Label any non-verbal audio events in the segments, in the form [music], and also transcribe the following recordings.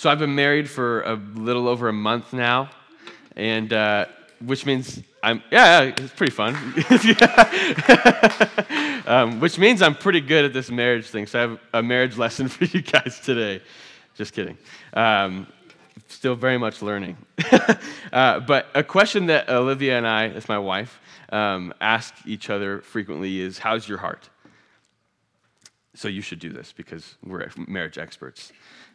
So I've been married for a little over a month now, and uh, which means I'm yeah, yeah it's pretty fun. [laughs] um, which means I'm pretty good at this marriage thing. So I have a marriage lesson [laughs] for you guys today. Just kidding. Um, still very much learning. [laughs] uh, but a question that Olivia and I, as my wife, um, ask each other frequently is, "How's your heart?" So you should do this because we're marriage experts.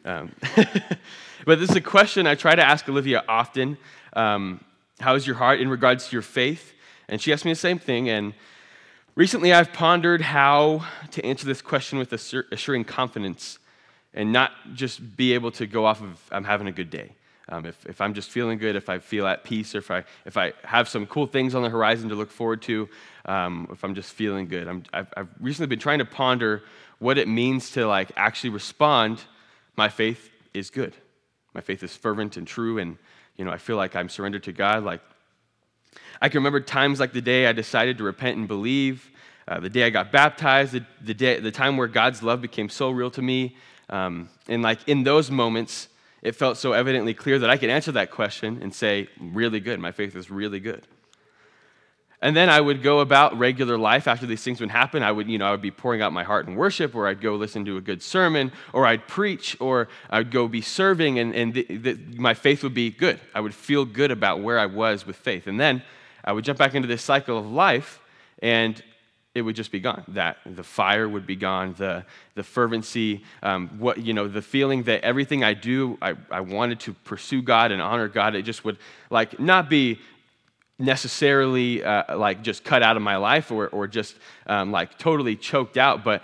Um, [laughs] but this is a question I try to ask Olivia often. Um, how is your heart in regards to your faith? And she asked me the same thing. And recently I've pondered how to answer this question with assuring confidence and not just be able to go off of I'm having a good day. Um, if, if I'm just feeling good, if I feel at peace, or if I, if I have some cool things on the horizon to look forward to, um, if I'm just feeling good. I've, I've recently been trying to ponder what it means to like actually respond my faith is good. My faith is fervent and true, and you know, I feel like I'm surrendered to God. Like I can remember times like the day I decided to repent and believe, uh, the day I got baptized, the, the, day, the time where God's love became so real to me. Um, and like in those moments, it felt so evidently clear that I could answer that question and say, really good. My faith is really good. And then I would go about regular life after these things would happen. I would, you know, I would be pouring out my heart in worship, or I'd go listen to a good sermon, or I'd preach, or I'd go be serving, and, and the, the, my faith would be good. I would feel good about where I was with faith. And then I would jump back into this cycle of life, and it would just be gone. That the fire would be gone, the, the fervency, um, what, you know, the feeling that everything I do, I, I wanted to pursue God and honor God. It just would like not be necessarily uh, like just cut out of my life or, or just um, like totally choked out, but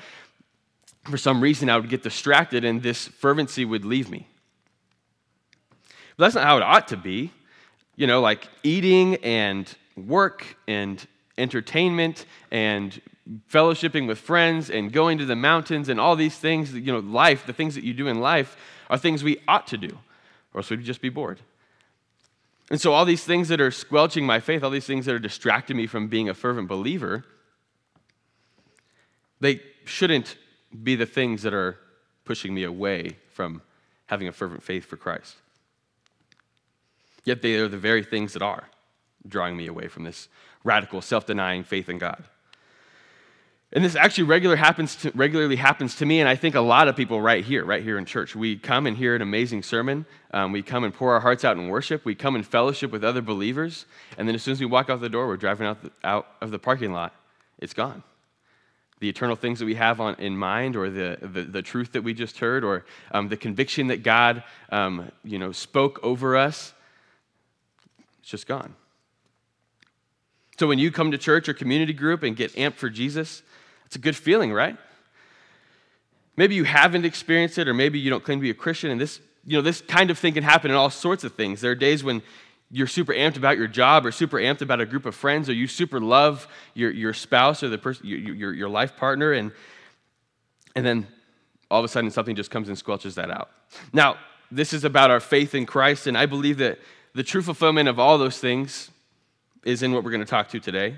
for some reason I would get distracted and this fervency would leave me. But that's not how it ought to be. You know, like eating and work and entertainment and fellowshipping with friends and going to the mountains and all these things, you know, life, the things that you do in life are things we ought to do, or else we'd just be bored. And so, all these things that are squelching my faith, all these things that are distracting me from being a fervent believer, they shouldn't be the things that are pushing me away from having a fervent faith for Christ. Yet they are the very things that are drawing me away from this radical, self denying faith in God. And this actually regular happens to, regularly happens to me, and I think a lot of people right here, right here in church. We come and hear an amazing sermon. Um, we come and pour our hearts out in worship. We come and fellowship with other believers. And then as soon as we walk out the door, we're driving out, the, out of the parking lot. It's gone. The eternal things that we have on, in mind, or the, the, the truth that we just heard, or um, the conviction that God um, you know, spoke over us, it's just gone. So when you come to church or community group and get amped for Jesus, it's a good feeling, right? Maybe you haven't experienced it, or maybe you don't claim to be a Christian, and this, you know, this kind of thing can happen in all sorts of things. There are days when you're super amped about your job, or super amped about a group of friends, or you super love your, your spouse or the person, your, your, your life partner, and, and then all of a sudden something just comes and squelches that out. Now, this is about our faith in Christ, and I believe that the true fulfillment of all those things is in what we're going to talk to today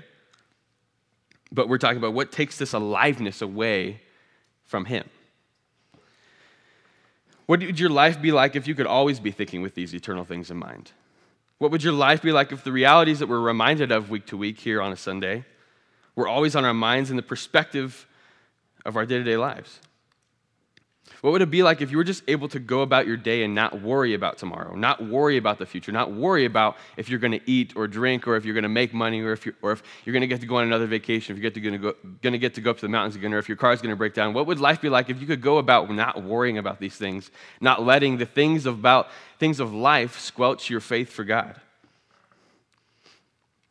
but we're talking about what takes this aliveness away from Him. What would your life be like if you could always be thinking with these eternal things in mind? What would your life be like if the realities that we're reminded of week to week here on a Sunday were always on our minds in the perspective of our day to day lives? What would it be like if you were just able to go about your day and not worry about tomorrow, not worry about the future, not worry about if you're going to eat or drink or if you're going to make money or if you're, or if you're going to get to go on another vacation, if you're going to, get to go up to the mountains again, or if your car's going to break down? What would life be like if you could go about not worrying about these things, not letting the things about things of life squelch your faith for God?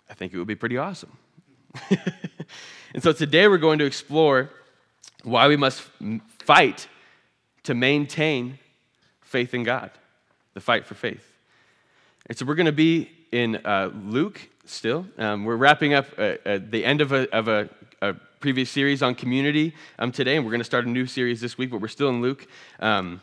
I think it would be pretty awesome. [laughs] and so today we're going to explore why we must fight to maintain faith in God, the fight for faith. And so we're going to be in uh, Luke still. Um, we're wrapping up uh, at the end of a, of a, a previous series on community um, today, and we're going to start a new series this week, but we're still in Luke. Um,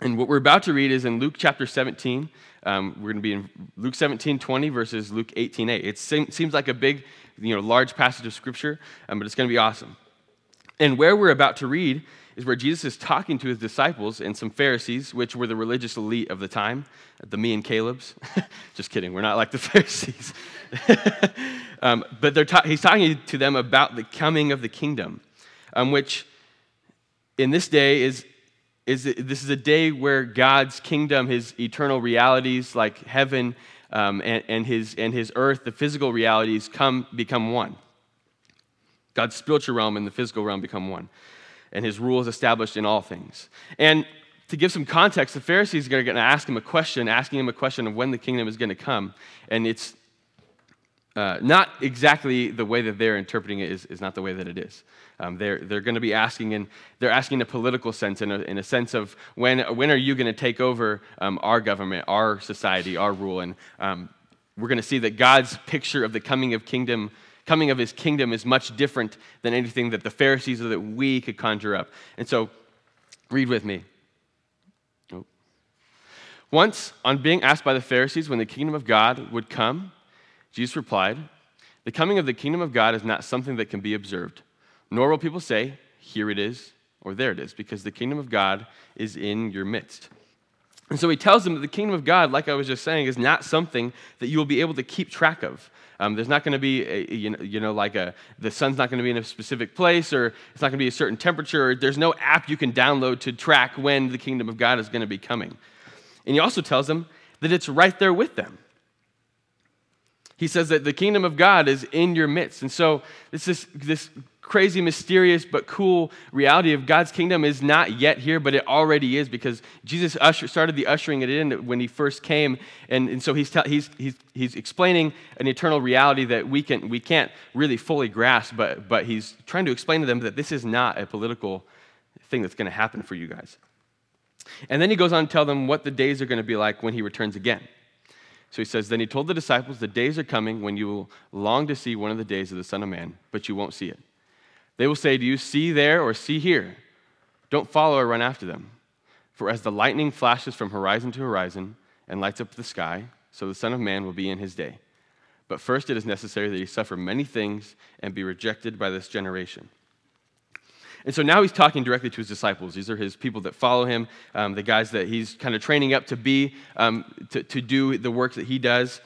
and what we're about to read is in Luke chapter 17. Um, we're going to be in Luke 17, 20 versus Luke 18, 8. It seems like a big, you know, large passage of scripture, um, but it's going to be awesome. And where we're about to read is where Jesus is talking to his disciples and some Pharisees, which were the religious elite of the time, the me and Caleb's. [laughs] Just kidding, we're not like the [laughs] Pharisees. [laughs] um, but ta- he's talking to them about the coming of the kingdom, um, which in this day is, is this is a day where God's kingdom, his eternal realities like heaven um, and, and, his, and his earth, the physical realities, come become one. God's spiritual realm and the physical realm become one. And his rule is established in all things. And to give some context, the Pharisees are going to ask him a question, asking him a question of when the kingdom is going to come. And it's uh, not exactly the way that they're interpreting it is, is not the way that it is. Um, they're they're going to be asking, and they're asking in a political sense, in a, in a sense of when, when are you going to take over um, our government, our society, our rule? And um, we're going to see that God's picture of the coming of kingdom coming of his kingdom is much different than anything that the Pharisees or that we could conjure up. And so, read with me. Oh. Once, on being asked by the Pharisees when the kingdom of God would come, Jesus replied, The coming of the kingdom of God is not something that can be observed, nor will people say, Here it is, or there it is, because the kingdom of God is in your midst. And so he tells them that the kingdom of God, like I was just saying, is not something that you will be able to keep track of. Um, there's not going to be, a, you, know, you know, like a, the sun's not going to be in a specific place, or it's not going to be a certain temperature. There's no app you can download to track when the kingdom of God is going to be coming. And he also tells them that it's right there with them. He says that the kingdom of God is in your midst. And so this is this crazy, mysterious, but cool reality of God's kingdom is not yet here, but it already is because Jesus usher, started the ushering it in when he first came. And, and so he's, he's, he's, he's explaining an eternal reality that we, can, we can't really fully grasp, but, but he's trying to explain to them that this is not a political thing that's going to happen for you guys. And then he goes on to tell them what the days are going to be like when he returns again. So he says, Then he told the disciples, The days are coming when you will long to see one of the days of the Son of Man, but you won't see it. They will say to you, See there or see here. Don't follow or run after them. For as the lightning flashes from horizon to horizon and lights up the sky, so the Son of Man will be in his day. But first it is necessary that he suffer many things and be rejected by this generation. And so now he's talking directly to his disciples. These are his people that follow him, um, the guys that he's kind of training up to be, um, to, to do the work that he does.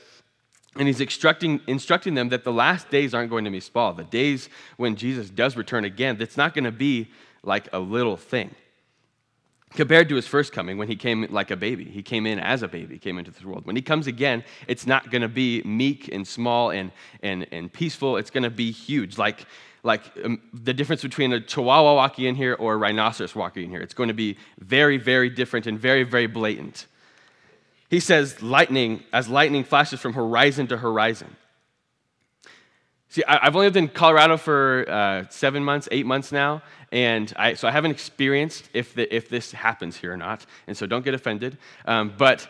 And he's instructing, instructing them that the last days aren't going to be small. The days when Jesus does return again, that's not going to be like a little thing. Compared to his first coming, when he came like a baby, he came in as a baby, came into this world. When he comes again, it's not going to be meek and small and, and, and peaceful. It's going to be huge, like, like um, the difference between a chihuahua walking in here or a rhinoceros walking in here. It's going to be very, very different and very, very blatant. He says, lightning, as lightning flashes from horizon to horizon. See, I've only lived in Colorado for uh, seven months, eight months now, and I, so I haven't experienced if, the, if this happens here or not, and so don't get offended. Um, but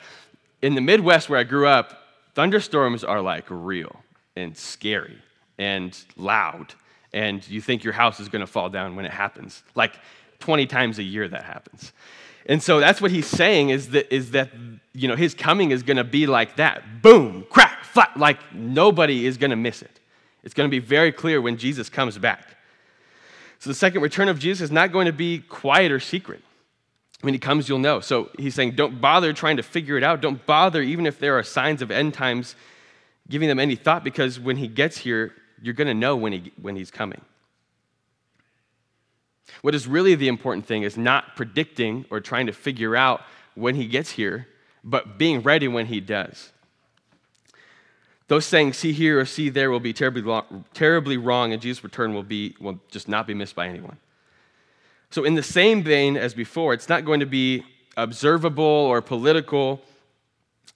in the Midwest where I grew up, thunderstorms are like real and scary and loud, and you think your house is going to fall down when it happens. Like 20 times a year that happens. And so that's what he's saying is that, is that you know, his coming is going to be like that. Boom, crack, flat, like nobody is going to miss it. It's going to be very clear when Jesus comes back. So the second return of Jesus is not going to be quiet or secret. When he comes, you'll know. So he's saying, don't bother trying to figure it out. Don't bother, even if there are signs of end times, giving them any thought, because when he gets here, you're going to know when, he, when he's coming. What is really the important thing is not predicting or trying to figure out when he gets here, but being ready when he does. Those saying, see here or see there, will be terribly, long, terribly wrong, and Jesus' return will, be, will just not be missed by anyone. So, in the same vein as before, it's not going to be observable or political.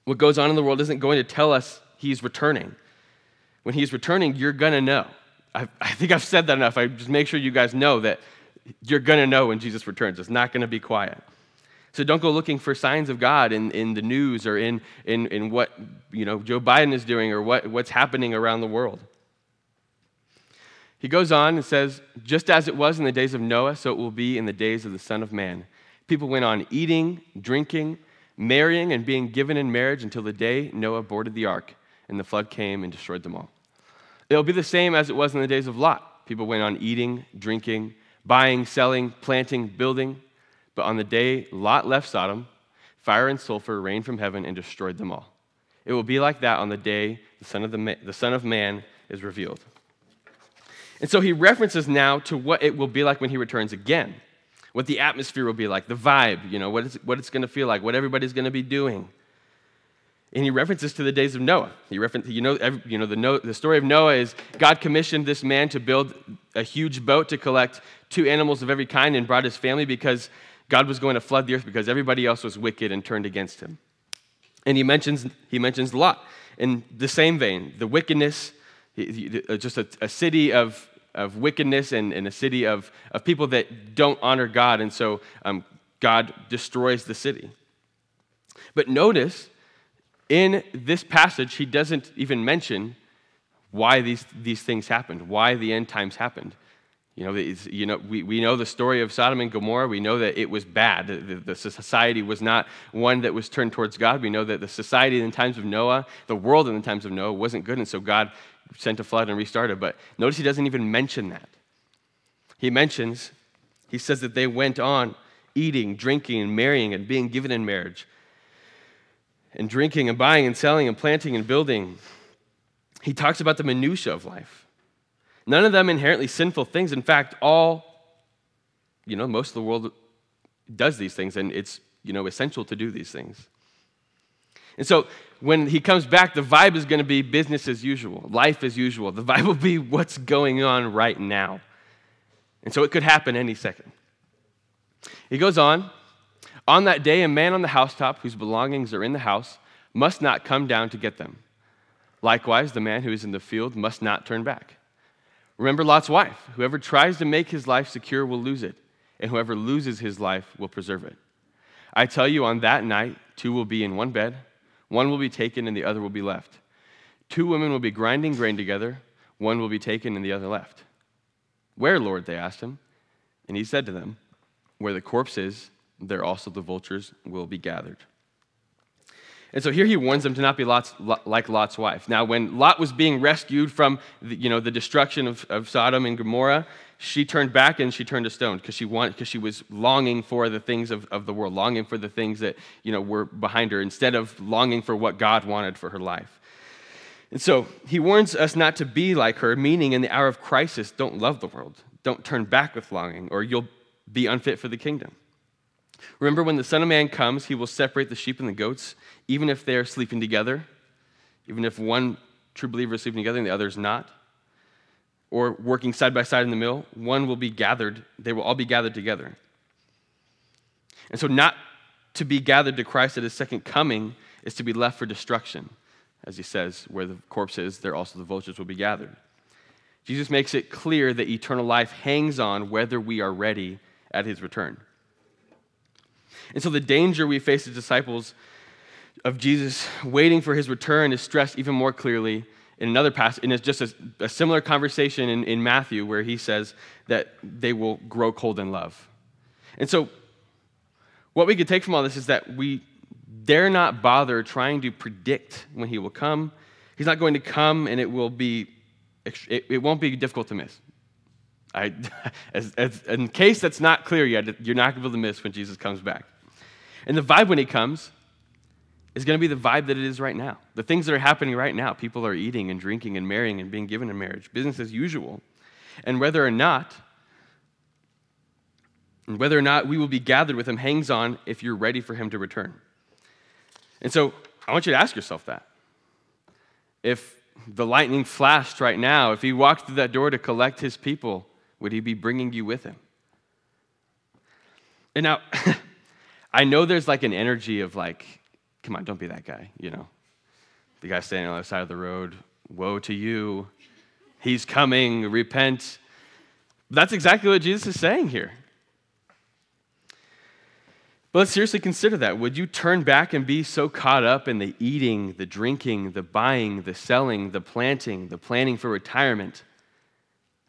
What goes on in the world isn't going to tell us he's returning. When he's returning, you're going to know. I, I think I've said that enough. I just make sure you guys know that you're going to know when Jesus returns. It's not going to be quiet. So don't go looking for signs of God in, in the news or in, in, in what you know, Joe Biden is doing or what, what's happening around the world. He goes on and says, Just as it was in the days of Noah, so it will be in the days of the Son of Man. People went on eating, drinking, marrying, and being given in marriage until the day Noah boarded the ark and the flood came and destroyed them all. It'll be the same as it was in the days of Lot. People went on eating, drinking, buying, selling, planting, building. But on the day Lot left Sodom, fire and sulfur rained from heaven and destroyed them all. It will be like that on the day the Son of, the, the Son of Man is revealed. And so he references now to what it will be like when he returns again, what the atmosphere will be like, the vibe, you know, what, is, what it's going to feel like, what everybody's going to be doing. And he references to the days of Noah. He references, you know, every, you know the, the story of Noah is God commissioned this man to build a huge boat to collect two animals of every kind and brought his family because God was going to flood the earth because everybody else was wicked and turned against him. And he mentions, he mentions Lot in the same vein, the wickedness, just a, a city of, of wickedness and, and, a city of, of people that don't honor God. And so um, God destroys the city. But notice, in this passage, he doesn't even mention why these, these things happened, why the end times happened. You know, you know we, we know the story of Sodom and Gomorrah. We know that it was bad. The, the, the, society was not one that was turned towards God. We know that the society in the times of Noah, the world in the times of Noah, wasn't good. And so God sent a flood and restarted. But notice he doesn't even mention that. He mentions, he says that they went on eating, drinking, and marrying and being given in marriage and drinking and buying and selling and planting and building. He talks about the minutiae of life. None of them inherently sinful things. In fact, all, you know, most of the world does these things, and it's, you know, essential to do these things. And so when he comes back, the vibe is going to be business as usual, life as usual. The vibe will be what's going on right now. And so it could happen any second. He goes on on that day, a man on the housetop whose belongings are in the house must not come down to get them. Likewise, the man who is in the field must not turn back. Remember Lot's wife. Whoever tries to make his life secure will lose it, and whoever loses his life will preserve it. I tell you, on that night, two will be in one bed, one will be taken, and the other will be left. Two women will be grinding grain together, one will be taken, and the other left. Where, Lord? They asked him. And he said to them, Where the corpse is, there also the vultures will be gathered. And so here he warns them to not be Lot's, like Lot's wife. Now, when Lot was being rescued from the, you know, the destruction of, of Sodom and Gomorrah, she turned back and she turned to stone because she, wanted, because she was longing for the things of, of the world, longing for the things that you know, were behind her, instead of longing for what God wanted for her life. And so he warns us not to be like her, meaning in the hour of crisis, don't love the world. Don't turn back with longing, or you'll be unfit for the kingdom. Remember, when the Son of Man comes, he will separate the sheep and the goats, even if they are sleeping together, even if one true believer is sleeping together and the other is not, or working side by side in the mill, one will be gathered, they will all be gathered together. And so, not to be gathered to Christ at his second coming is to be left for destruction. As he says, where the corpse is, there also the vultures will be gathered. Jesus makes it clear that eternal life hangs on whether we are ready at his return. And so the danger we face as disciples of Jesus waiting for his return is stressed even more clearly in another passage, and it's just a, a similar conversation in, in Matthew where he says that they will grow cold in love. And so, what we could take from all this is that we dare not bother trying to predict when he will come. He's not going to come, and it will be, it, it won't be difficult to miss. I, [laughs] as, as, in case that's not clear yet, you're not going to be able to miss when Jesus comes back. And the vibe when he comes is going to be the vibe that it is right now. The things that are happening right now people are eating and drinking and marrying and being given in marriage, business as usual. And whether or not, and whether or not we will be gathered with him hangs on if you're ready for him to return. And so I want you to ask yourself that. If the lightning flashed right now, if he walked through that door to collect his people, would he be bringing you with him? And now, [laughs] I know there's like an energy of like, come on, don't be that guy, you know. The guy standing on the other side of the road, woe to you. He's coming, repent. That's exactly what Jesus is saying here. But let's seriously consider that. Would you turn back and be so caught up in the eating, the drinking, the buying, the selling, the planting, the planning for retirement,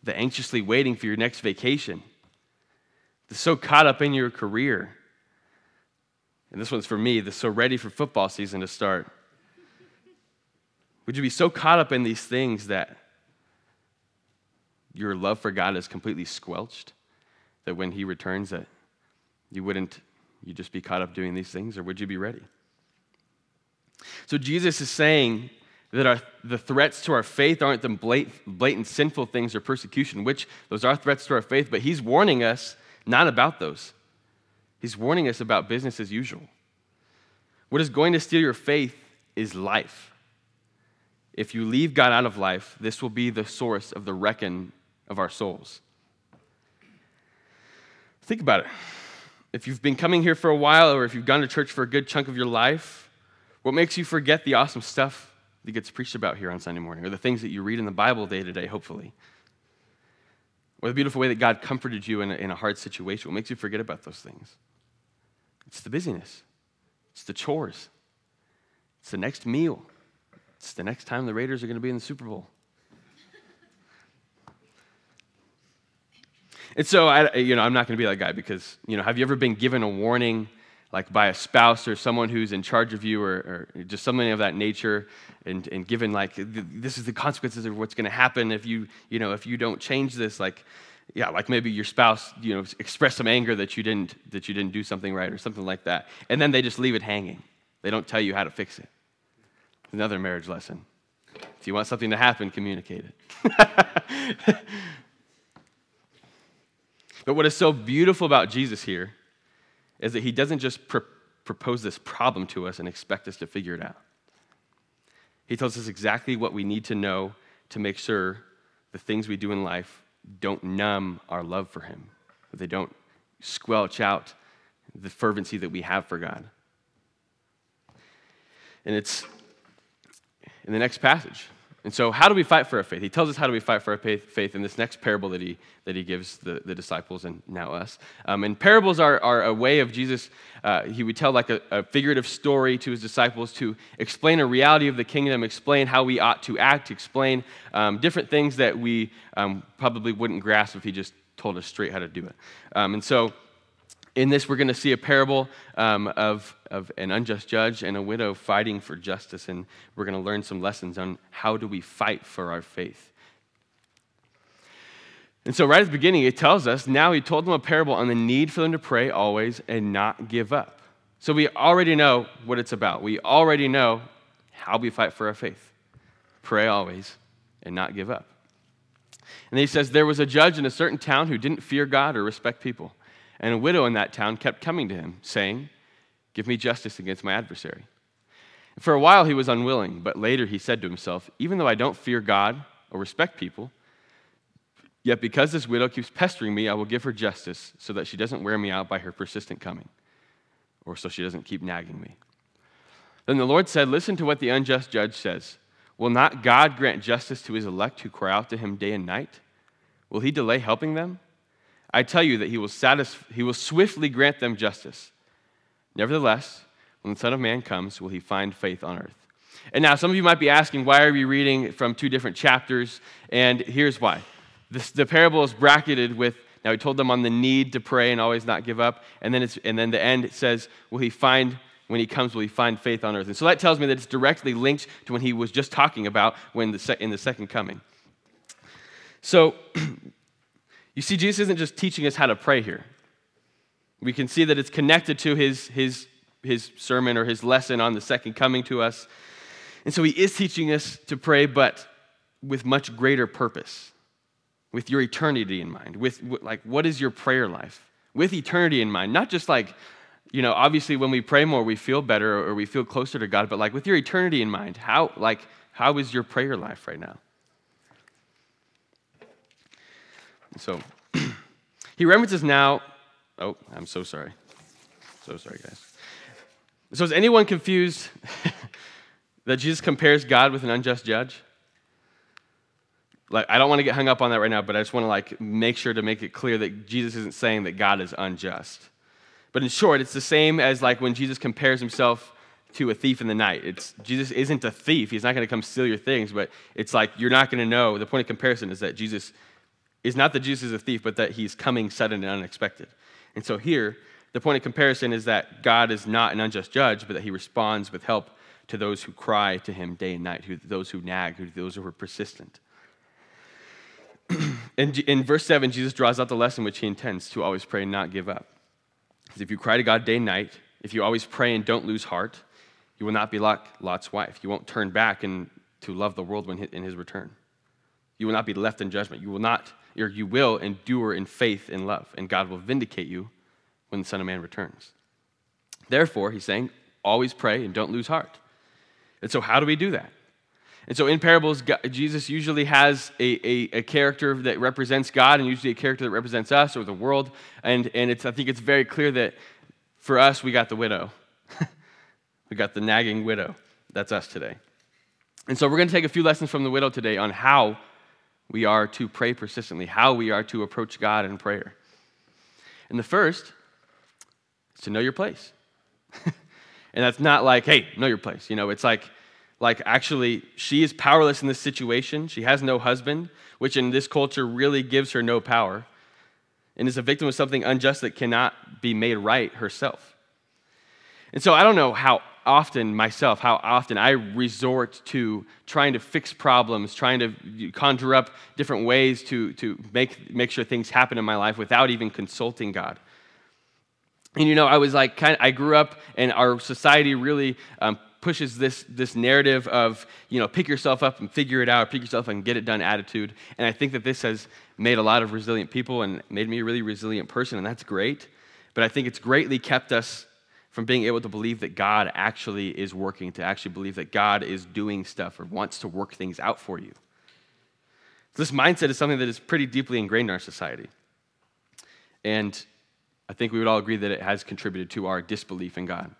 the anxiously waiting for your next vacation, the so caught up in your career, and this one's for me, the so ready for football season to start. Would you be so caught up in these things that your love for God is completely squelched? that when he returns that you wouldn't you just be caught up doing these things or would you be ready? So Jesus is saying that our, the threats to our faith aren't the blatant, blatant sinful things or persecution, which those are threats to our faith, but he's warning us not about those. He's warning us about business as usual. What is going to steal your faith is life. If you leave God out of life, this will be the source of the reckon of our souls. Think about it. If you've been coming here for a while, or if you've gone to church for a good chunk of your life, what makes you forget the awesome stuff that gets preached about here on Sunday morning, or the things that you read in the Bible day to day, hopefully? Or the beautiful way that God comforted you in a, in a hard situation. What makes you forget about those things? It's the busyness, it's the chores, it's the next meal, it's the next time the Raiders are going to be in the Super Bowl. And so, I, you know, I'm not going to be that guy because, you know, have you ever been given a warning, like by a spouse or someone who's in charge of you or, or just something of that nature, and, and given like, this is the consequences of what's going to happen if you, you know, if you don't change this, like, yeah, like maybe your spouse, you know, expressed some anger that you didn't that you didn't do something right or something like that, and then they just leave it hanging. They don't tell you how to fix it. Another marriage lesson. If you want something to happen, communicate it. [laughs] but what is so beautiful about Jesus here is that he doesn't just pr- propose this problem to us and expect us to figure it out. He tells us exactly what we need to know to make sure the things we do in life don't numb our love for Him, they don't squelch out the fervency that we have for God. And it's in the next passage. And so, how do we fight for our faith? He tells us how do we fight for our faith in this next parable that he, that he gives the, the disciples and now us. Um, and parables are, are a way of Jesus, uh, he would tell like a, a, figurative story to his disciples to explain a reality of the kingdom, explain how we ought to act, explain um, different things that we um, probably wouldn't grasp if he just told us straight how to do it. Um, and so, in this, we're going to see a parable um, of, of an unjust judge and a widow fighting for justice, and we're going to learn some lessons on how do we fight for our faith. And so, right at the beginning, it tells us now he told them a parable on the need for them to pray always and not give up. So, we already know what it's about. We already know how we fight for our faith pray always and not give up. And he says, There was a judge in a certain town who didn't fear God or respect people. And a widow in that town kept coming to him, saying, Give me justice against my adversary. For a while he was unwilling, but later he said to himself, Even though I don't fear God or respect people, yet because this widow keeps pestering me, I will give her justice so that she doesn't wear me out by her persistent coming, or so she doesn't keep nagging me. Then the Lord said, Listen to what the unjust judge says. Will not God grant justice to his elect who cry out to him day and night? Will he delay helping them? I tell you that he will, satisf- he will swiftly grant them justice. Nevertheless, when the Son of Man comes, will he find faith on earth? And now, some of you might be asking, why are we reading from two different chapters? And here's why. This, the parable is bracketed with, now he told them on the need to pray and always not give up. And then, it's, and then the end it says, will he find, when he comes, will he find faith on earth? And so that tells me that it's directly linked to when he was just talking about when the, in the second coming. So [clears throat] You see, Jesus isn't just teaching us how to pray here. We can see that it's connected to his, his, his sermon or his lesson on the second coming to us. And so he is teaching us to pray, but with much greater purpose, with your eternity in mind, with like, what is your prayer life? With eternity in mind, not just like, you know, obviously when we pray more, we feel better or we feel closer to God, but like with your eternity in mind, how, like, how is your prayer life right now? So [clears throat] he references now. Oh, I'm so sorry. So sorry, guys. So is anyone confused [laughs] that Jesus compares God with an unjust judge? Like, I don't want to get hung up on that right now, but I just want to like make sure to make it clear that Jesus isn't saying that God is unjust. But in short, it's the same as like when Jesus compares himself to a thief in the night. It's Jesus isn't a thief. He's not going to come steal your things, but it's like you're not going to know. The point of comparison is that Jesus is not that Jesus is a thief, but that he's coming sudden and unexpected. And so here, the point of comparison is that God is not an unjust judge, but that he responds with help to those who cry to him day and night, who, those who nag, who, those who are persistent. [clears throat] in, in verse 7, Jesus draws out the lesson which he intends to always pray and not give up. If you cry to God day and night, if you always pray and don't lose heart, you will not be like Lot's wife. You won't turn back and to love the world when in his return. You will not be left in judgment. You will not, or you will endure in faith and love, and God will vindicate you when the Son of Man returns. Therefore, he's saying, always pray and don't lose heart. And so, how do we do that? And so, in parables, Jesus usually has a, a, a, character that represents God and usually a character that represents us or the world. And, and it's, I think it's very clear that for us, we got the widow. [laughs] we got the nagging widow. That's us today. And so, we're going to take a few lessons from the widow today on how we are to pray persistently, how we are to approach God in prayer. And the first is to know your place. [laughs] and that's not like, hey, know your place. You know, it's like, like actually, she is powerless in this situation. She has no husband, which in this culture really gives her no power, and is a victim of something unjust that cannot be made right herself. And so I don't know how often myself, how often I resort to trying to fix problems, trying to conjure up different ways to, to make, make sure things happen in my life without even consulting God. And you know, I was like, kind of, I grew up, and our society really um, pushes this, this narrative of, you know, pick yourself up and figure it out, pick yourself up and get it done attitude. And I think that this has made a lot of resilient people and made me a really resilient person, and that's great. But I think it's greatly kept us from being able to believe that God actually is working, to actually believe that God is doing stuff or wants to work things out for you. This mindset is something that is pretty deeply ingrained in our society. And I think we would all agree that it has contributed to our disbelief in God.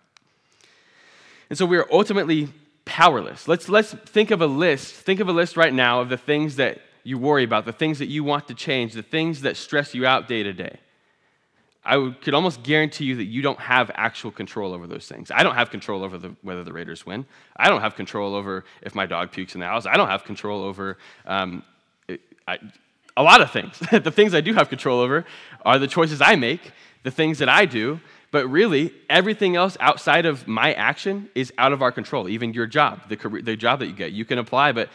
And so we are ultimately powerless. Let's, let's think of a list. Think of a list right now of the things that you worry about, the things that you want to change, the things that stress you out day to day. I would, could almost guarantee you that you don't have actual control over those things. I don't have control over the, whether the Raiders win. I don't have control over if my dog pukes in the house. I don't have control over um, I, a lot of things. [laughs] the things I do have control over are the choices I make the things that I do, but really, everything else outside of my action is out of our control. Even your job, the, career, the job that you get. You can apply, but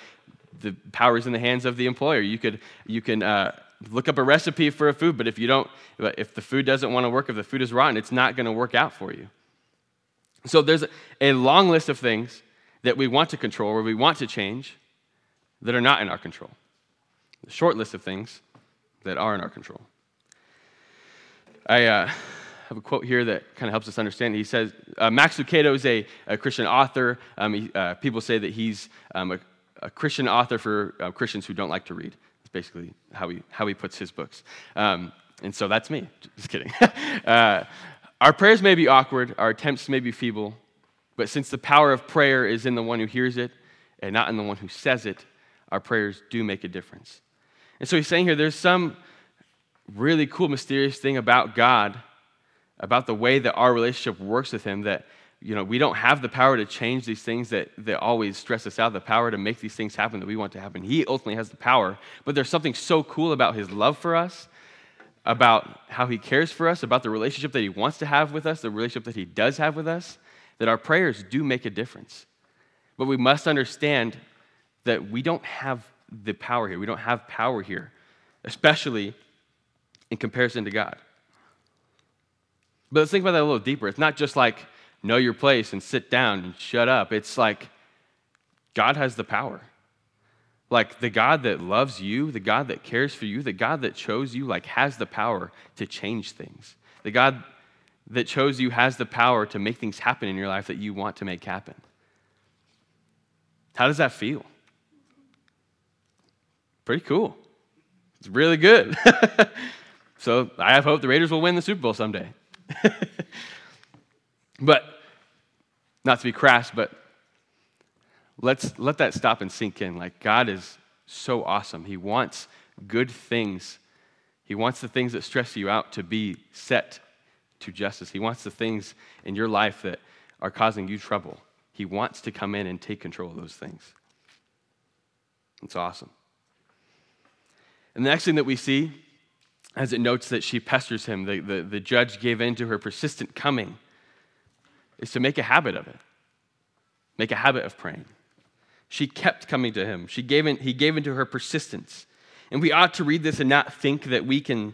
the power is in the hands of the employer. You, could, you can uh, look up a recipe for a food, but if you don't, if the food doesn't want to work, if the food is rotten, it's not going to work out for you. So there's a long list of things that we want to control or we want to change that are not in our control. A short list of things that are in our control. I uh, have a quote here that kind of helps us understand. He says, uh, Max Lucado is a, a Christian author. Um, he, uh, people say that he's um, a, a, Christian author for uh, Christians who don't like to read. Basically how he, how he puts his books. Um, and so that's me. Just kidding. [laughs] Uh, our prayers may be awkward, our attempts may be feeble, but since the power of prayer is in the one who hears it and not in the one who says it, our prayers do make a difference. And so he's saying here there's some really cool, mysterious thing about God, about the way that our relationship works with Him, that you know, we don't have the power to change these things that, that always stress us out, the power to make these things happen that we want to happen. He ultimately has the power. But there's something so cool about his love for us, about how he cares for us, about the relationship that he wants to have with us, the relationship that he does have with us, that our prayers do make a difference. But we must understand that we don't have the power here. We don't have power here, especially in comparison to God. But let's think about that a little deeper. It's not just like know your place and sit down and shut up. It's like God has the power. Like the God that loves you, the God that cares for you, the God that chose you, like has the power to change things. The God that chose you has the power to make things happen in your life that you want to make happen. How does that feel? Pretty cool. It's really good. [laughs] So I have hope the Raiders will win the Super Bowl someday. [laughs] but, not to be crass, but let's let that stop and sink in. Like, God is so awesome. He wants good things. He wants the things that stress you out to be set to justice. He wants the things in your life that are causing you trouble. He wants to come in and take control of those things. It's awesome. And the next thing that we see as it notes that she pesters him, the, the, the judge gave in to her persistent coming, is to make a habit of it, make a habit of praying. She kept coming to him. She gave in, he gave into her persistence. And we ought to read this and not think that we can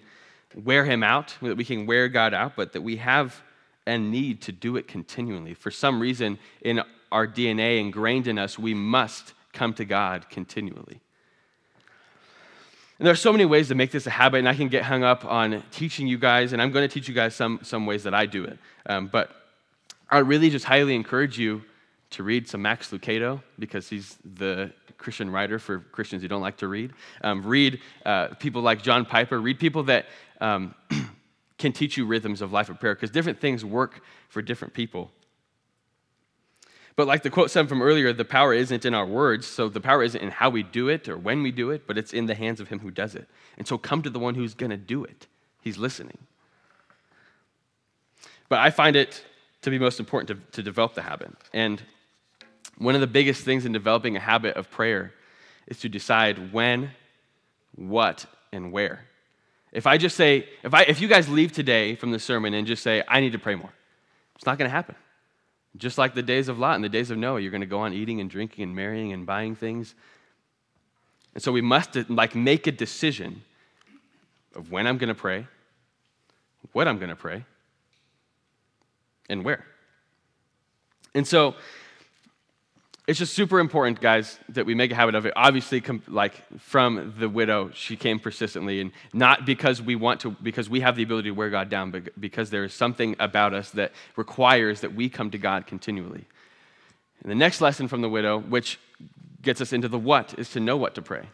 wear him out, that we can wear God out, but that we have and need to do it continually. For some reason in our DNA ingrained in us, we must come to God continually. And there are so many ways to make this a habit, and I can get hung up on teaching you guys, and I'm going to teach you guys some, some ways that I do it. Um, but I really just highly encourage you to read some Max Lucado because he's the Christian writer for Christians who don't like to read. Um, read uh, people like John Piper. Read people that um, [clears throat] can teach you rhythms of life of prayer because different things work for different people. But like the quote said from earlier, the power isn't in our words, so the power isn't in how we do it or when we do it, but it's in the hands of him who does it. And so come to the one who's going to do it. He's listening. But I find it to be most important to, to develop the habit. And one of the biggest things in developing a habit of prayer is to decide when, what, and where. If I just say, if, I, if you guys leave today from the sermon and just say, I need to pray more, it's not going to happen. Just like the days of Lot and the days of Noah, you're going to go on eating and drinking and marrying and buying things. And so we must like make a decision of when I'm going to pray, what I'm going to pray, and where. And so it's just super important, guys, that we make a habit of it. Obviously, like from the widow, she came persistently, and not because we want to, because we have the ability to wear God down, but because there is something about us that requires that we come to God continually. And the next lesson from the widow, which gets us into the what, is to know what to pray.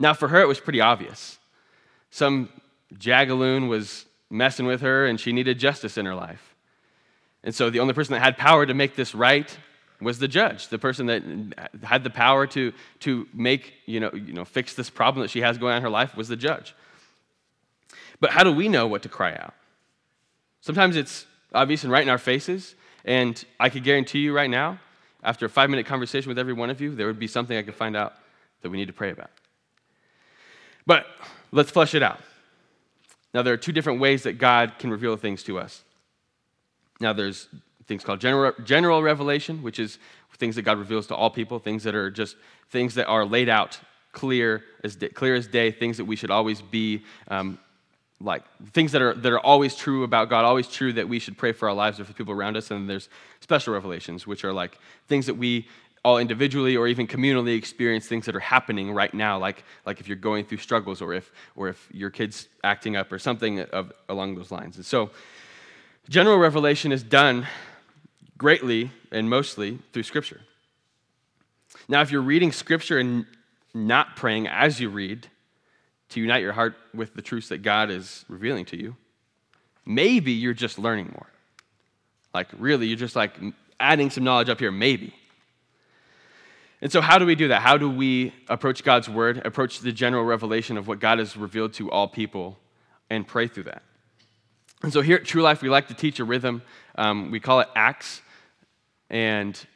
Now, for her, it was pretty obvious. Some jagaloon was messing with her, and she needed justice in her life. And so the only person that had power to make this right was the judge, the person that had the power to, to make, you know, you know, fix this problem that she has going on in her life was the judge. But how do we know what to cry out? Sometimes it's obvious and right in our faces, and I could guarantee you right now, after a five minute conversation with every one of you, there would be something I could find out that we need to pray about. But let's flesh it out. Now, there are two different ways that God can reveal things to us. Now, there's things called general, general revelation, which is things that God reveals to all people, things that are just things that are laid out clear as day, clear as day, things that we should always be um, like things that are that are always true about God, always true that we should pray for our lives or for people around us. And there's special revelations, which are like things that we all individually or even communally experience things that are happening right now, like, like if you're going through struggles or if, or if your kid's acting up or something of, along those lines. And so, general revelation is done greatly and mostly through Scripture. Now, if you're reading Scripture and not praying as you read to unite your heart with the truths that God is revealing to you, maybe you're just learning more. Like, really, you're just like adding some knowledge up here, maybe. And so, how do we do that? How do we approach God's word, approach the general revelation of what God has revealed to all people, and pray through that? And so, here at True Life, we like to teach a rhythm. Um, we call it ACTS and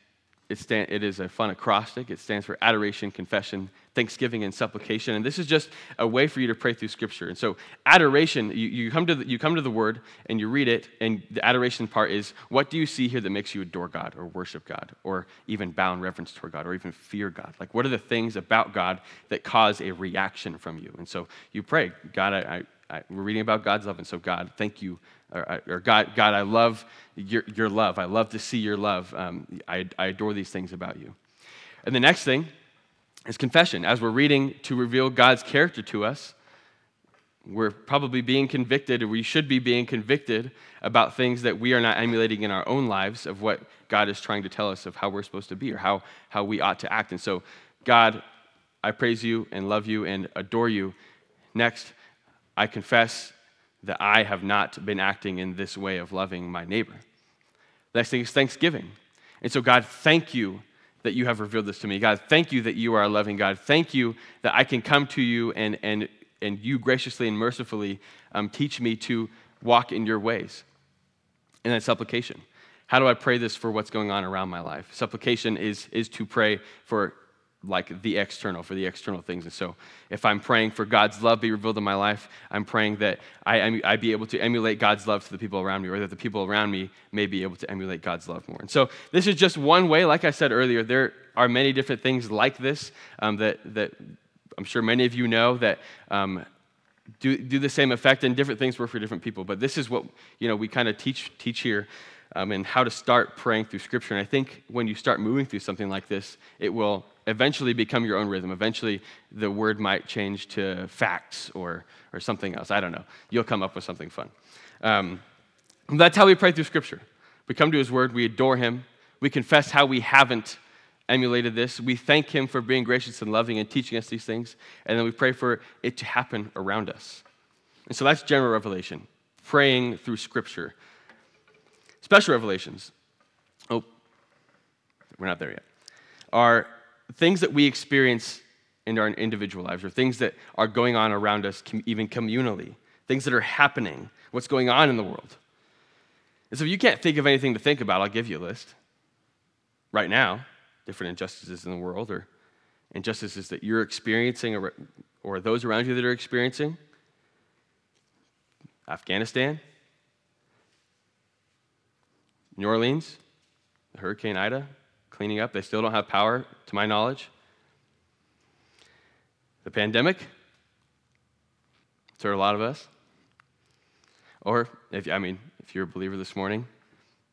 it, stand, it is a fun acrostic. It stands for adoration, confession, thanksgiving, and supplication. And this is just a way for you to pray through Scripture. And so, adoration, you, you, come, to the, you come to the Word and you read it, and the adoration part is what do you see here that makes you adore God or worship God or even bow in reverence toward God or even fear God? Like, what are the things about God that cause a reaction from you? And so, you pray, God, I, I, we're reading about God's love, and so, God, thank you or, or God, God, I love your, your love. I love to see your love. Um, I, I adore these things about you. And the next thing is confession. As we're reading to reveal God's character to us, we're probably being convicted, or we should be being convicted about things that we are not emulating in our own lives of what God is trying to tell us of how we're supposed to be or how, how we ought to act. And so, God, I praise you and love you and adore you. Next, I confess that I have not been acting in this way of loving my neighbor. The next thing is thanksgiving. And so, God, thank you that you have revealed this to me. God, thank you that you are a loving God. Thank you that I can come to you and, and, and you graciously and mercifully um, teach me to walk in your ways. And then supplication. How do I pray this for what's going on around my life? Supplication is, is to pray for like the external, for the external things. And so, if I'm praying for God's love be revealed in my life, I'm praying that I, I be able to emulate God's love to the people around me, or that the people around me may be able to emulate God's love more. And so, this is just one way. Like I said earlier, there are many different things like this um, that, that I'm sure many of you know that um, do, do the same effect, and different things work for different people. But this is what you know we kind of teach teach here, um, and how to start praying through Scripture. And I think when you start moving through something like this, it will eventually become your own rhythm. Eventually, the word might change to facts or or something else. I don't know. You'll come up with something fun. Um, that's how we pray through Scripture. We come to His Word, we adore Him, we confess how we haven't emulated this. We thank Him for being gracious and loving and teaching us these things, and then we pray for it to happen around us. And so that's general revelation, praying through Scripture. Special revelations, oh, we're not there yet, are things that we experience in our individual lives, or things that are going on around us, even communally, things that are happening, what's going on in the world. And so if you can't think of anything to think about, I'll give you a list right now different injustices in the world or injustices that you're experiencing or, or those around you that are experiencing. Afghanistan, New Orleans, Hurricane Ida, cleaning up. They still don't have power, to my knowledge. The pandemic, to a lot of us. Or, if, I mean, if you're a believer this morning,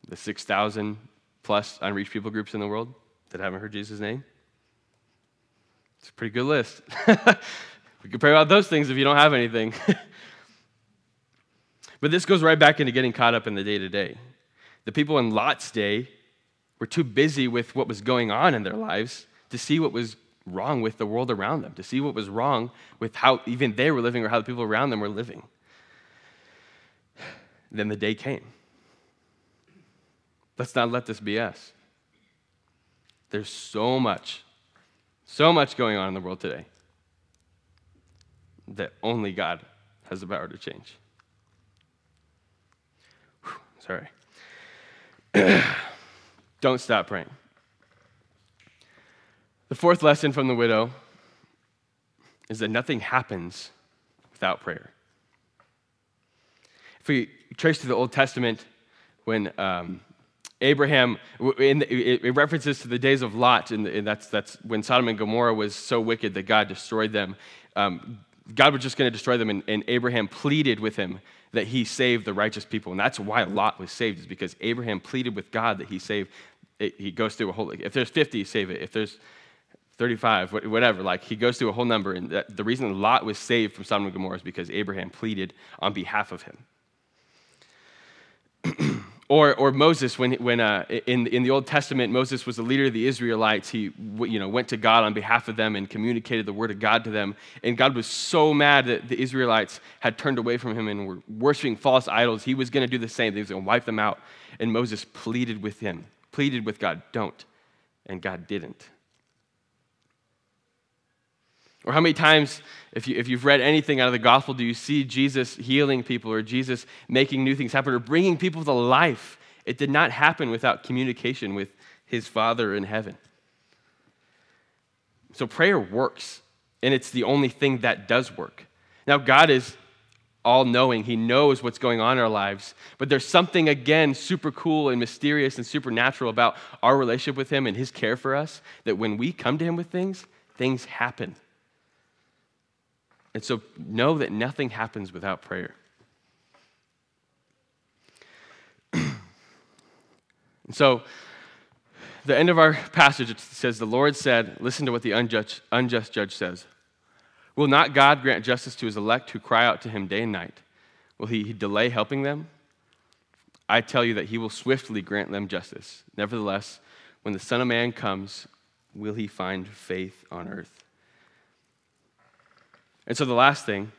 the 6,000 plus unreached people groups in the world that haven't heard Jesus' name? It's a pretty good list. [laughs] we can pray about those things if you don't have anything. [laughs] but this goes right back into getting caught up in the day to day. The people in Lot's day were too busy with what was going on in their lives to see what was wrong with the world around them, to see what was wrong with how even they were living or how the people around them were living. Then the day came. Let's not let this be us. There's so much, so much going on in the world today that only God has the power to change. Whew, sorry. [clears throat] Don't stop praying. The fourth lesson from the widow is that nothing happens without prayer. If we trace to the Old Testament, when um, Abraham, in, it references to the days of Lot, and that's, that's when Sodom and Gomorrah was so wicked that God destroyed them. Um, God was just going to destroy them, and, and, Abraham pleaded with him that he save the righteous people. And that's why Lot was saved, is because Abraham pleaded with God that he save. It, he goes through a whole, if there's 50, save it. If there's 35, whatever, like he goes through a whole number. And that, the reason Lot was saved from Sodom and Gomorrah is because Abraham pleaded on behalf of him. [clears throat] Or, or Moses, when, when uh, in, in the Old Testament, Moses was the leader of the Israelites. He you know, went to God on behalf of them and communicated the word of God to them. And God was so mad that the Israelites had turned away from him and were worshiping false idols. He was going to do the same. He was going to wipe them out. And Moses pleaded with him, pleaded with God, don't. And God didn't. Or how many times, if, you, if you've read anything out of the gospel, do you see Jesus healing people or Jesus making new things happen or bringing people to life? It did not happen without communication with his Father in heaven. So prayer works, and it's the only thing that does work. Now, God is all knowing, He knows what's going on in our lives, but there's something, again, super cool and mysterious and supernatural about our relationship with Him and His care for us that when we come to Him with things, things happen. And so know that nothing happens without prayer. [clears throat] and so, the end of our passage it says, The Lord said, Listen to what the unjust, unjust judge says. Will not God grant justice to his elect who cry out to him day and night? Will he delay helping them? I tell you that he will swiftly grant them justice. Nevertheless, when the Son of Man comes, will he find faith on earth? And so the last thing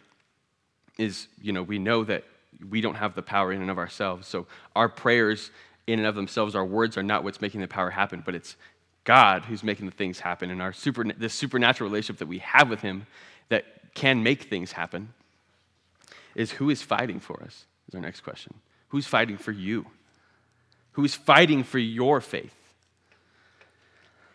is, you know, we know that we don't have the power in and of ourselves. So our prayers in and of themselves, our words are not what's making the power happen, but it's God who's making the things happen. And our super, this supernatural relationship that we have with Him that can make things happen is who is fighting for us? Is our next question. Who's fighting for you? Who's fighting for your faith?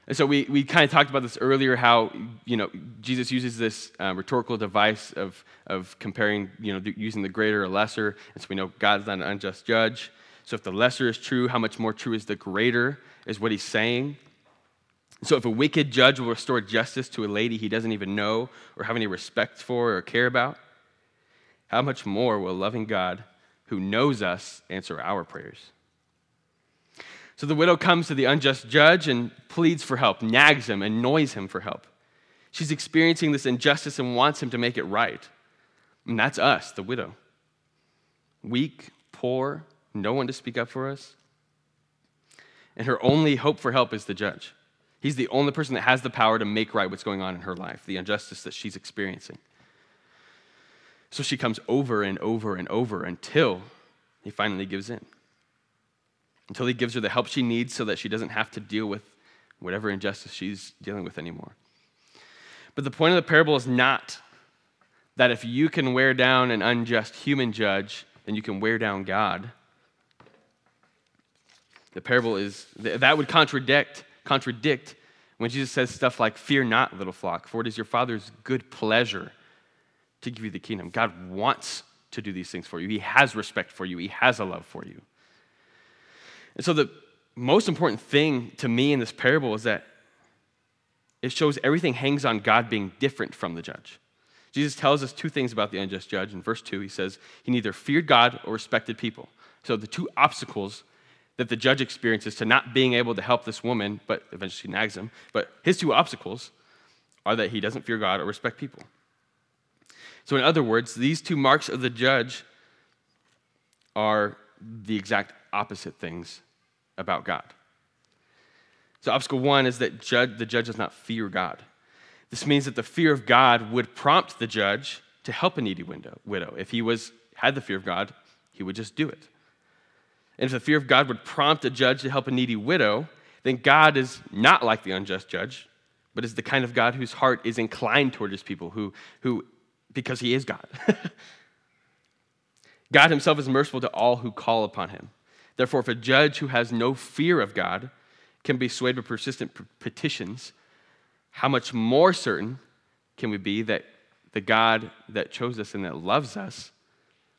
And so we, we kind of talked about this earlier how, you know, Jesus uses this uh, rhetorical device of, of comparing, you know, using the greater or lesser. And so we know God's not an unjust judge. So if the lesser is true, how much more true is the greater, is what he's saying. So if a wicked judge will restore justice to a lady he doesn't even know or have any respect for or care about, how much more will a loving God who knows us answer our prayers? So the widow comes to the unjust judge and pleads for help, nags him, annoys him for help. She's experiencing this injustice and wants him to make it right. And that's us, the widow. Weak, poor, no one to speak up for us. And her only hope for help is the judge. He's the only person that has the power to make right what's going on in her life, the injustice that she's experiencing. So she comes over and over and over until he finally gives in. Until he gives her the help she needs so that she doesn't have to deal with whatever injustice she's dealing with anymore. But the point of the parable is not that if you can wear down an unjust human judge, then you can wear down God. The parable is that would contradict contradict when Jesus says stuff like, Fear not, little flock, for it is your Father's good pleasure to give you the kingdom. God wants to do these things for you. He has respect for you, He has a love for you. And so, the most important thing to me in this parable is that it shows everything hangs on God being different from the judge. Jesus tells us two things about the unjust judge. In verse 2, he says he neither feared God or respected people. So, the two obstacles that the judge experiences to not being able to help this woman, but eventually she nags him. But his two obstacles are that he doesn't fear God or respect people. So, in other words, these two marks of the judge are the exact opposite things about God. So, obstacle one is that judge, the judge does not fear God. This means that the fear of God would prompt the judge to help a needy widow. If he was, had the fear of God, he would just do it. And if the fear of God would prompt a judge to help a needy widow, then God is not like the unjust judge, but is the kind of God whose heart is inclined toward his people, who, who because he is God. [laughs] God himself is merciful to all who call upon him. Therefore, if a judge who has no fear of God can be swayed by persistent petitions, how much more certain can we be that the God that chose us and that loves us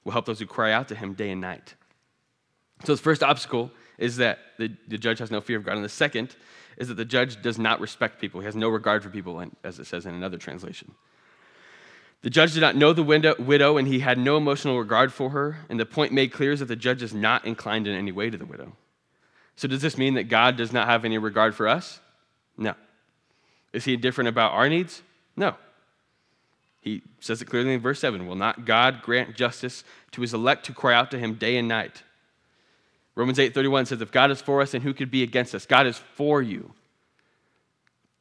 will help those who cry out to him day and night? So, the first obstacle is that the, the judge has no fear of God. And the second is that the judge does not respect people. He has no regard for people, as it says in another translation. The judge did not know the widow, and he had no emotional regard for her. And the point made clear is that the judge is not inclined in any way to the widow. So, does this mean that God does not have any regard for us? No. Is he indifferent about our needs? No. He says it clearly in verse 7 Will not God grant justice to his elect who cry out to him day and night? Romans 8:31 says if God is for us then who could be against us? God is for you.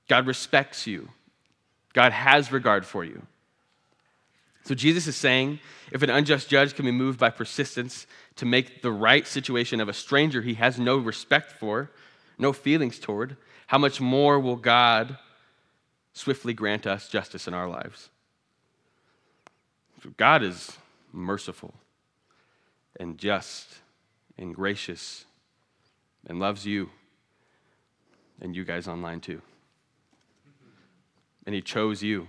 God respects you. God has regard for you. So Jesus is saying if an unjust judge can be moved by persistence to make the right situation of a stranger he has no respect for, no feelings toward, how much more will God swiftly grant us justice in our lives? God is merciful and just and gracious and loves you and you guys online too. And he chose you.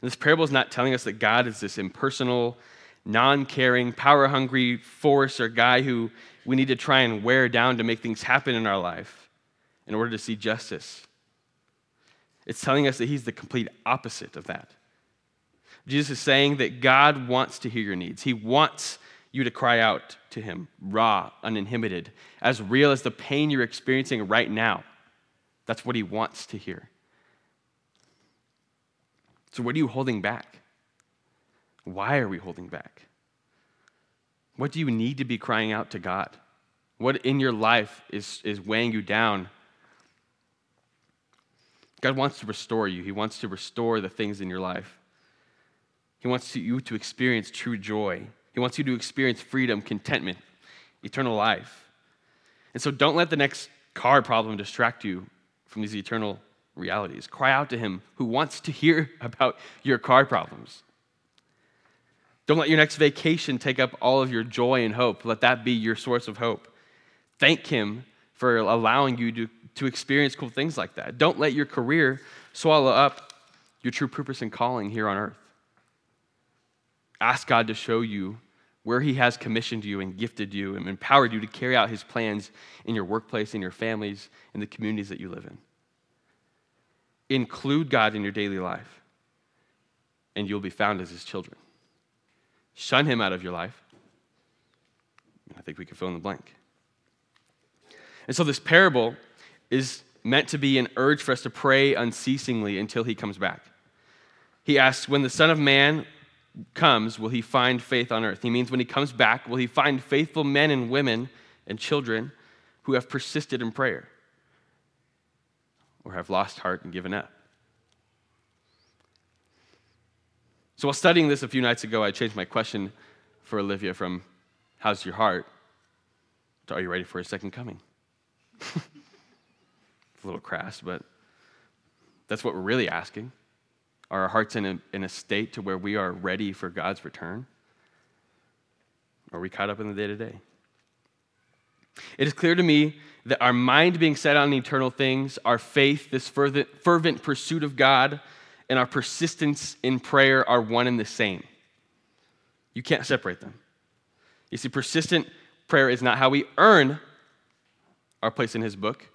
And this parable is not telling us that God is this impersonal, non caring, power hungry force or guy who we need to try and wear down to make things happen in our life in order to see justice. It's telling us that he's the complete opposite of that. Jesus is saying that God wants to hear your needs. He wants you to cry out to Him, raw, uninhibited, as real as the pain you're experiencing right now. That's what He wants to hear. So, what are you holding back? Why are we holding back? What do you need to be crying out to God? What in your life is, is weighing you down? God wants to restore you. He wants to restore the things in your life. He wants to, you to experience true joy he wants you to experience freedom, contentment, eternal life. And so don't let the next car problem distract you from these eternal realities. Cry out to Him who wants to hear [laughs] about your car problems. Don't let your next vacation take up all of your joy and hope. Let that be your source of hope. Thank Him for allowing you to, to experience cool things like that. Don't let your career swallow up your true purpose and calling here on earth. Ask God to show you where He has commissioned you and gifted you and empowered you to carry out His plans in your workplace, in your families, in the communities that you live in. Include God in your daily life, and you'll be found as His children. Shun Him out of your life. I think we can fill in the blank. And so, this parable is meant to be an urge for us to pray unceasingly until He comes back. He asks, When the Son of Man comes, will he find faith on earth? He means when he comes back, will he find faithful men and women and children who have persisted in prayer or have lost heart and given up? So, while studying this a few nights ago, I changed my question for Olivia from, How's your heart? to, Are you ready for a second coming? [laughs] it's a little crass, but that's what we're really asking. Are our hearts in a, in a state to where we are ready for God's return? Are we caught up in the day to day? It is clear to me that our mind being set on eternal things, our faith, this fervent, fervent pursuit of God, and our persistence in prayer are one and the same. You can't separate them. You see, persistent prayer is not how we earn our place in His book,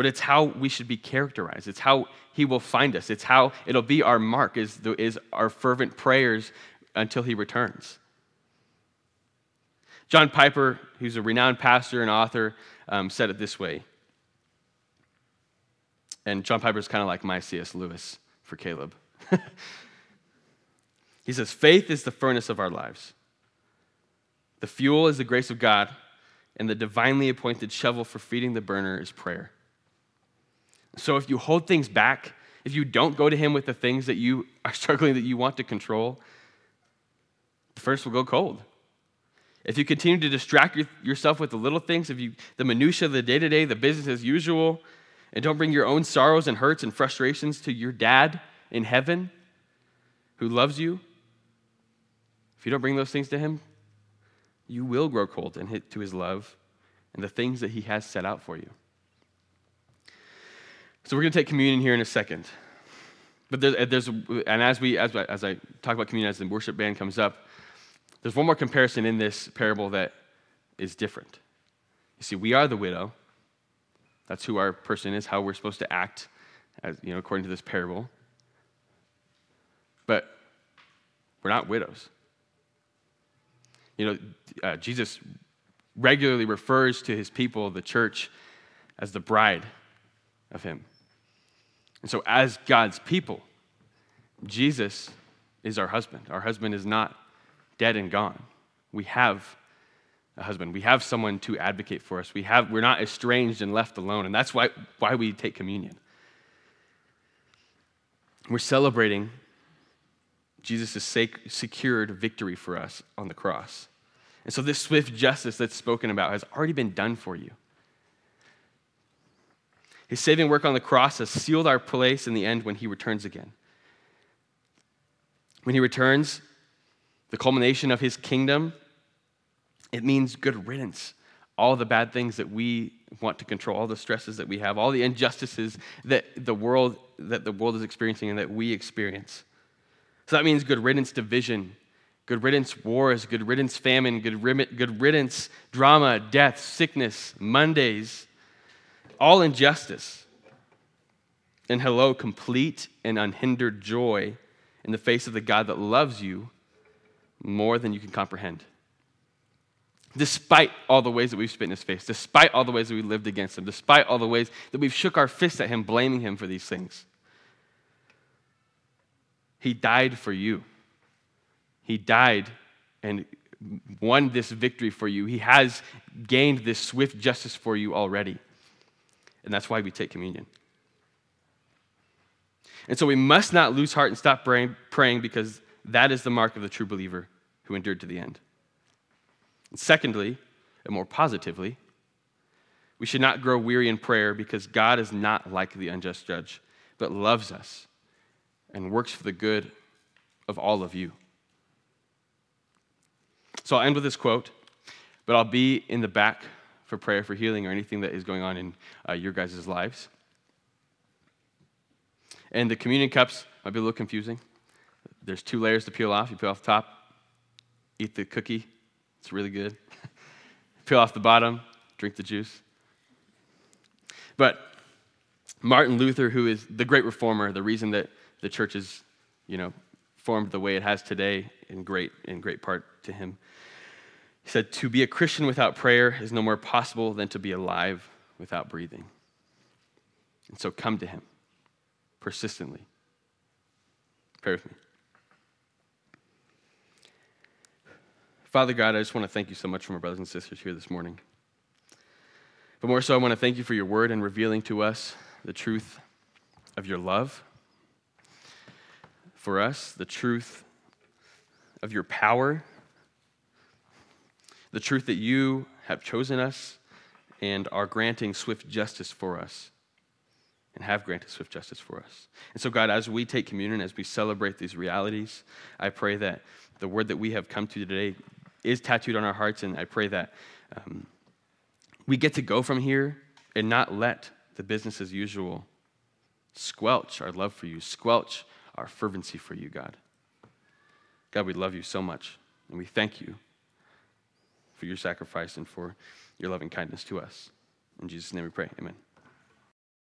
but it's how we should be characterized. It's how he will find us. It's how it'll be our mark, is, the, is our fervent prayers until he returns. John Piper, who's a renowned pastor and author, um, said it this way. And John Piper is kind of like my C.S. Lewis for Caleb. [laughs] he says, Faith is the furnace of our lives. The fuel is the grace of God, and the divinely appointed shovel for feeding the burner is prayer. So if you hold things back, if you don't go to Him with the things that you [laughs] are struggling that you want to control, the furnace will go cold. If you continue to distract yourself with the little things, if you the minutia of the day to day, the business as usual, and don't bring your own sorrows and hurts and frustrations to your dad in heaven who loves you, if you don't bring those things to him, you will grow cold and hit to his love and the things that he has set out for you. So we're going to take communion here in a second. But there's, there's and as we as, as I talk about communion as the worship band comes up, there's one more comparison in this parable that is different. You see, we are the widow. That's who our person is, how we're supposed to act, as, you know, according to this parable. But we're not widows. You know, uh, Jesus regularly refers to his people, the church, as the bride of him. And so, as God's people, Jesus is our husband. Our husband is not dead and gone. We have a husband. We have someone to advocate for us. We have, we're not estranged and left alone. And that's why, why we take communion. We're celebrating Jesus' secured victory for us on the cross. And so, this swift justice that's spoken about has already been done for you. His saving work on the cross has sealed our place in the end when he returns again. When he returns, the culmination of his kingdom, it means good riddance. All the bad things that we want to control, all the stresses that we have, all the injustices that the world that the world is experiencing and that we experience. So that means good riddance division, good riddance wars, good riddance famine, good, good riddance drama, death, sickness, Mondays, all injustice. And hello, complete and unhindered joy in the face of the God that loves you more than you can comprehend. Despite all the ways that we've spit in his face, despite all the ways that we lived against him, despite all the ways that we've shook our fists at him, blaming him for these things. He died for you. He died and won this victory for you. He has gained this swift justice for you already. And that's why we take communion. And so we must not lose heart and stop praying, because that is the mark of the true believer who endured to the end. And secondly, and more positively, we should not grow weary in prayer because God is not like the unjust judge, but loves us and works for the good of all of you. So I'll end with this quote, but I'll be in the back for prayer for healing or anything that is going on in uh, your guys' lives. And the communion cups might be a little confusing. There's two layers to peel off. You peel off the top, eat the cookie. It's really good. [laughs] Peel off the bottom, drink the juice. But Martin Luther, who is the great reformer, the reason that the church is, you know, formed the way it has today, in great, in great part to him, he said, To be a Christian without prayer is no more possible than to be alive without breathing. And so come to him persistently. Pray with me. Father God, I just want to thank you so much for my brothers and sisters here this morning. But more so, I want to thank you for your word and revealing to us the truth of your love for us, the truth of your power, the truth that you have chosen us and are granting swift justice for us and have granted swift justice for us. And so, God, as we take communion, as we celebrate these realities, I pray that the word that we have come to today is tattooed on our hearts, and I pray that um, we get to go from here and not let the business as usual squelch our love for you, squelch our fervency for you, God. God, we love you so much, and we thank you for your sacrifice and for your loving kindness to us. In Jesus' name we pray. Amen.